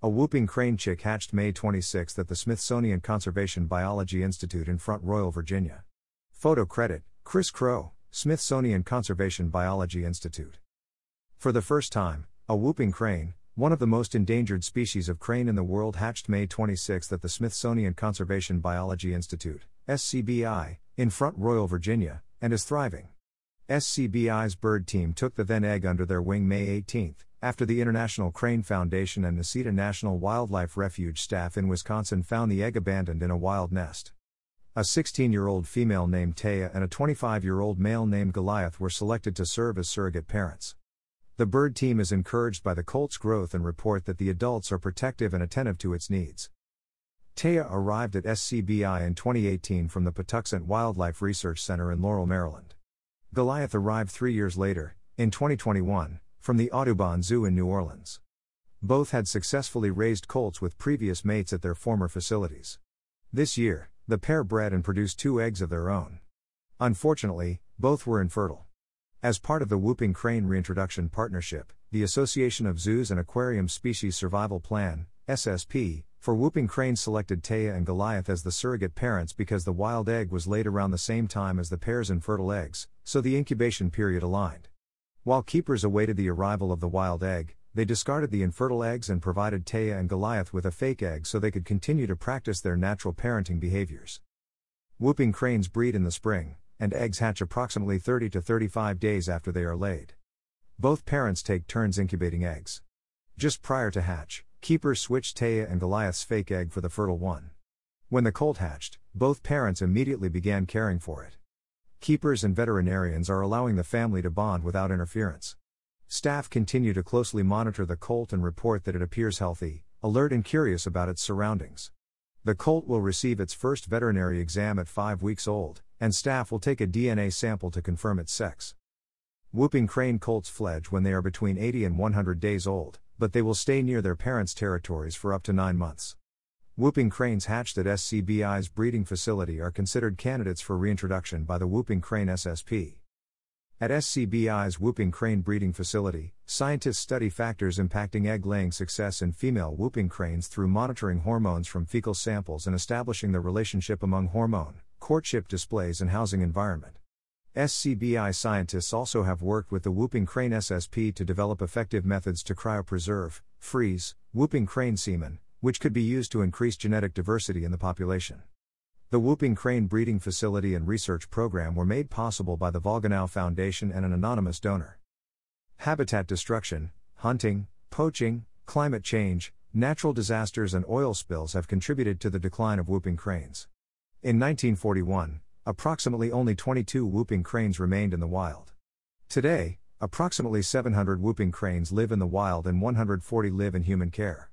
A whooping crane chick hatched May 26 at the Smithsonian Conservation Biology Institute in Front Royal, Virginia. Photo credit Chris Crow, Smithsonian Conservation Biology Institute. For the first time, a whooping crane, one of the most endangered species of crane in the world, hatched May 26 at the Smithsonian Conservation Biology Institute, SCBI, in Front Royal, Virginia, and is thriving. SCBI's bird team took the then egg under their wing May 18, after the International Crane Foundation and Necedah National Wildlife Refuge staff in Wisconsin found the egg abandoned in a wild nest. A 16 year old female named Taya and a 25 year old male named Goliath were selected to serve as surrogate parents. The bird team is encouraged by the colt's growth and report that the adults are protective and attentive to its needs. Taya arrived at SCBI in 2018 from the Patuxent Wildlife Research Center in Laurel, Maryland. Goliath arrived three years later, in 2021, from the Audubon Zoo in New Orleans. Both had successfully raised colts with previous mates at their former facilities. This year, the pair bred and produced two eggs of their own. Unfortunately, both were infertile. As part of the Whooping Crane Reintroduction Partnership, the Association of Zoos and Aquarium Species Survival Plan, SSP, for Whooping Crane selected Taya and Goliath as the surrogate parents because the wild egg was laid around the same time as the pair's infertile eggs, so the incubation period aligned. While keepers awaited the arrival of the wild egg, they discarded the infertile eggs and provided Taya and Goliath with a fake egg so they could continue to practice their natural parenting behaviors. Whooping cranes breed in the spring, and eggs hatch approximately 30 to 35 days after they are laid. Both parents take turns incubating eggs. Just prior to hatch, keepers switched Taya and Goliath's fake egg for the fertile one. When the colt hatched, both parents immediately began caring for it. Keepers and veterinarians are allowing the family to bond without interference. Staff continue to closely monitor the colt and report that it appears healthy, alert, and curious about its surroundings. The colt will receive its first veterinary exam at 5 weeks old, and staff will take a DNA sample to confirm its sex. Whooping crane colts fledge when they are between 80 and 100 days old, but they will stay near their parents' territories for up to 9 months. Whooping cranes hatched at SCBI's breeding facility are considered candidates for reintroduction by the Whooping Crane SSP. At SCBI's Whooping Crane breeding facility, scientists study factors impacting egg laying success in female whooping cranes through monitoring hormones from fecal samples and establishing the relationship among hormone, courtship displays, and housing environment. SCBI scientists also have worked with the Whooping Crane SSP to develop effective methods to cryopreserve, freeze, whooping crane semen, which could be used to increase genetic diversity in the population. The Whooping Crane Breeding Facility and Research Program were made possible by the Volgenau Foundation and an anonymous donor. Habitat destruction, hunting, poaching, climate change, natural disasters, and oil spills have contributed to the decline of whooping cranes. In 1941, approximately only 22 whooping cranes remained in the wild. Today, approximately 700 whooping cranes live in the wild and 140 live in human care.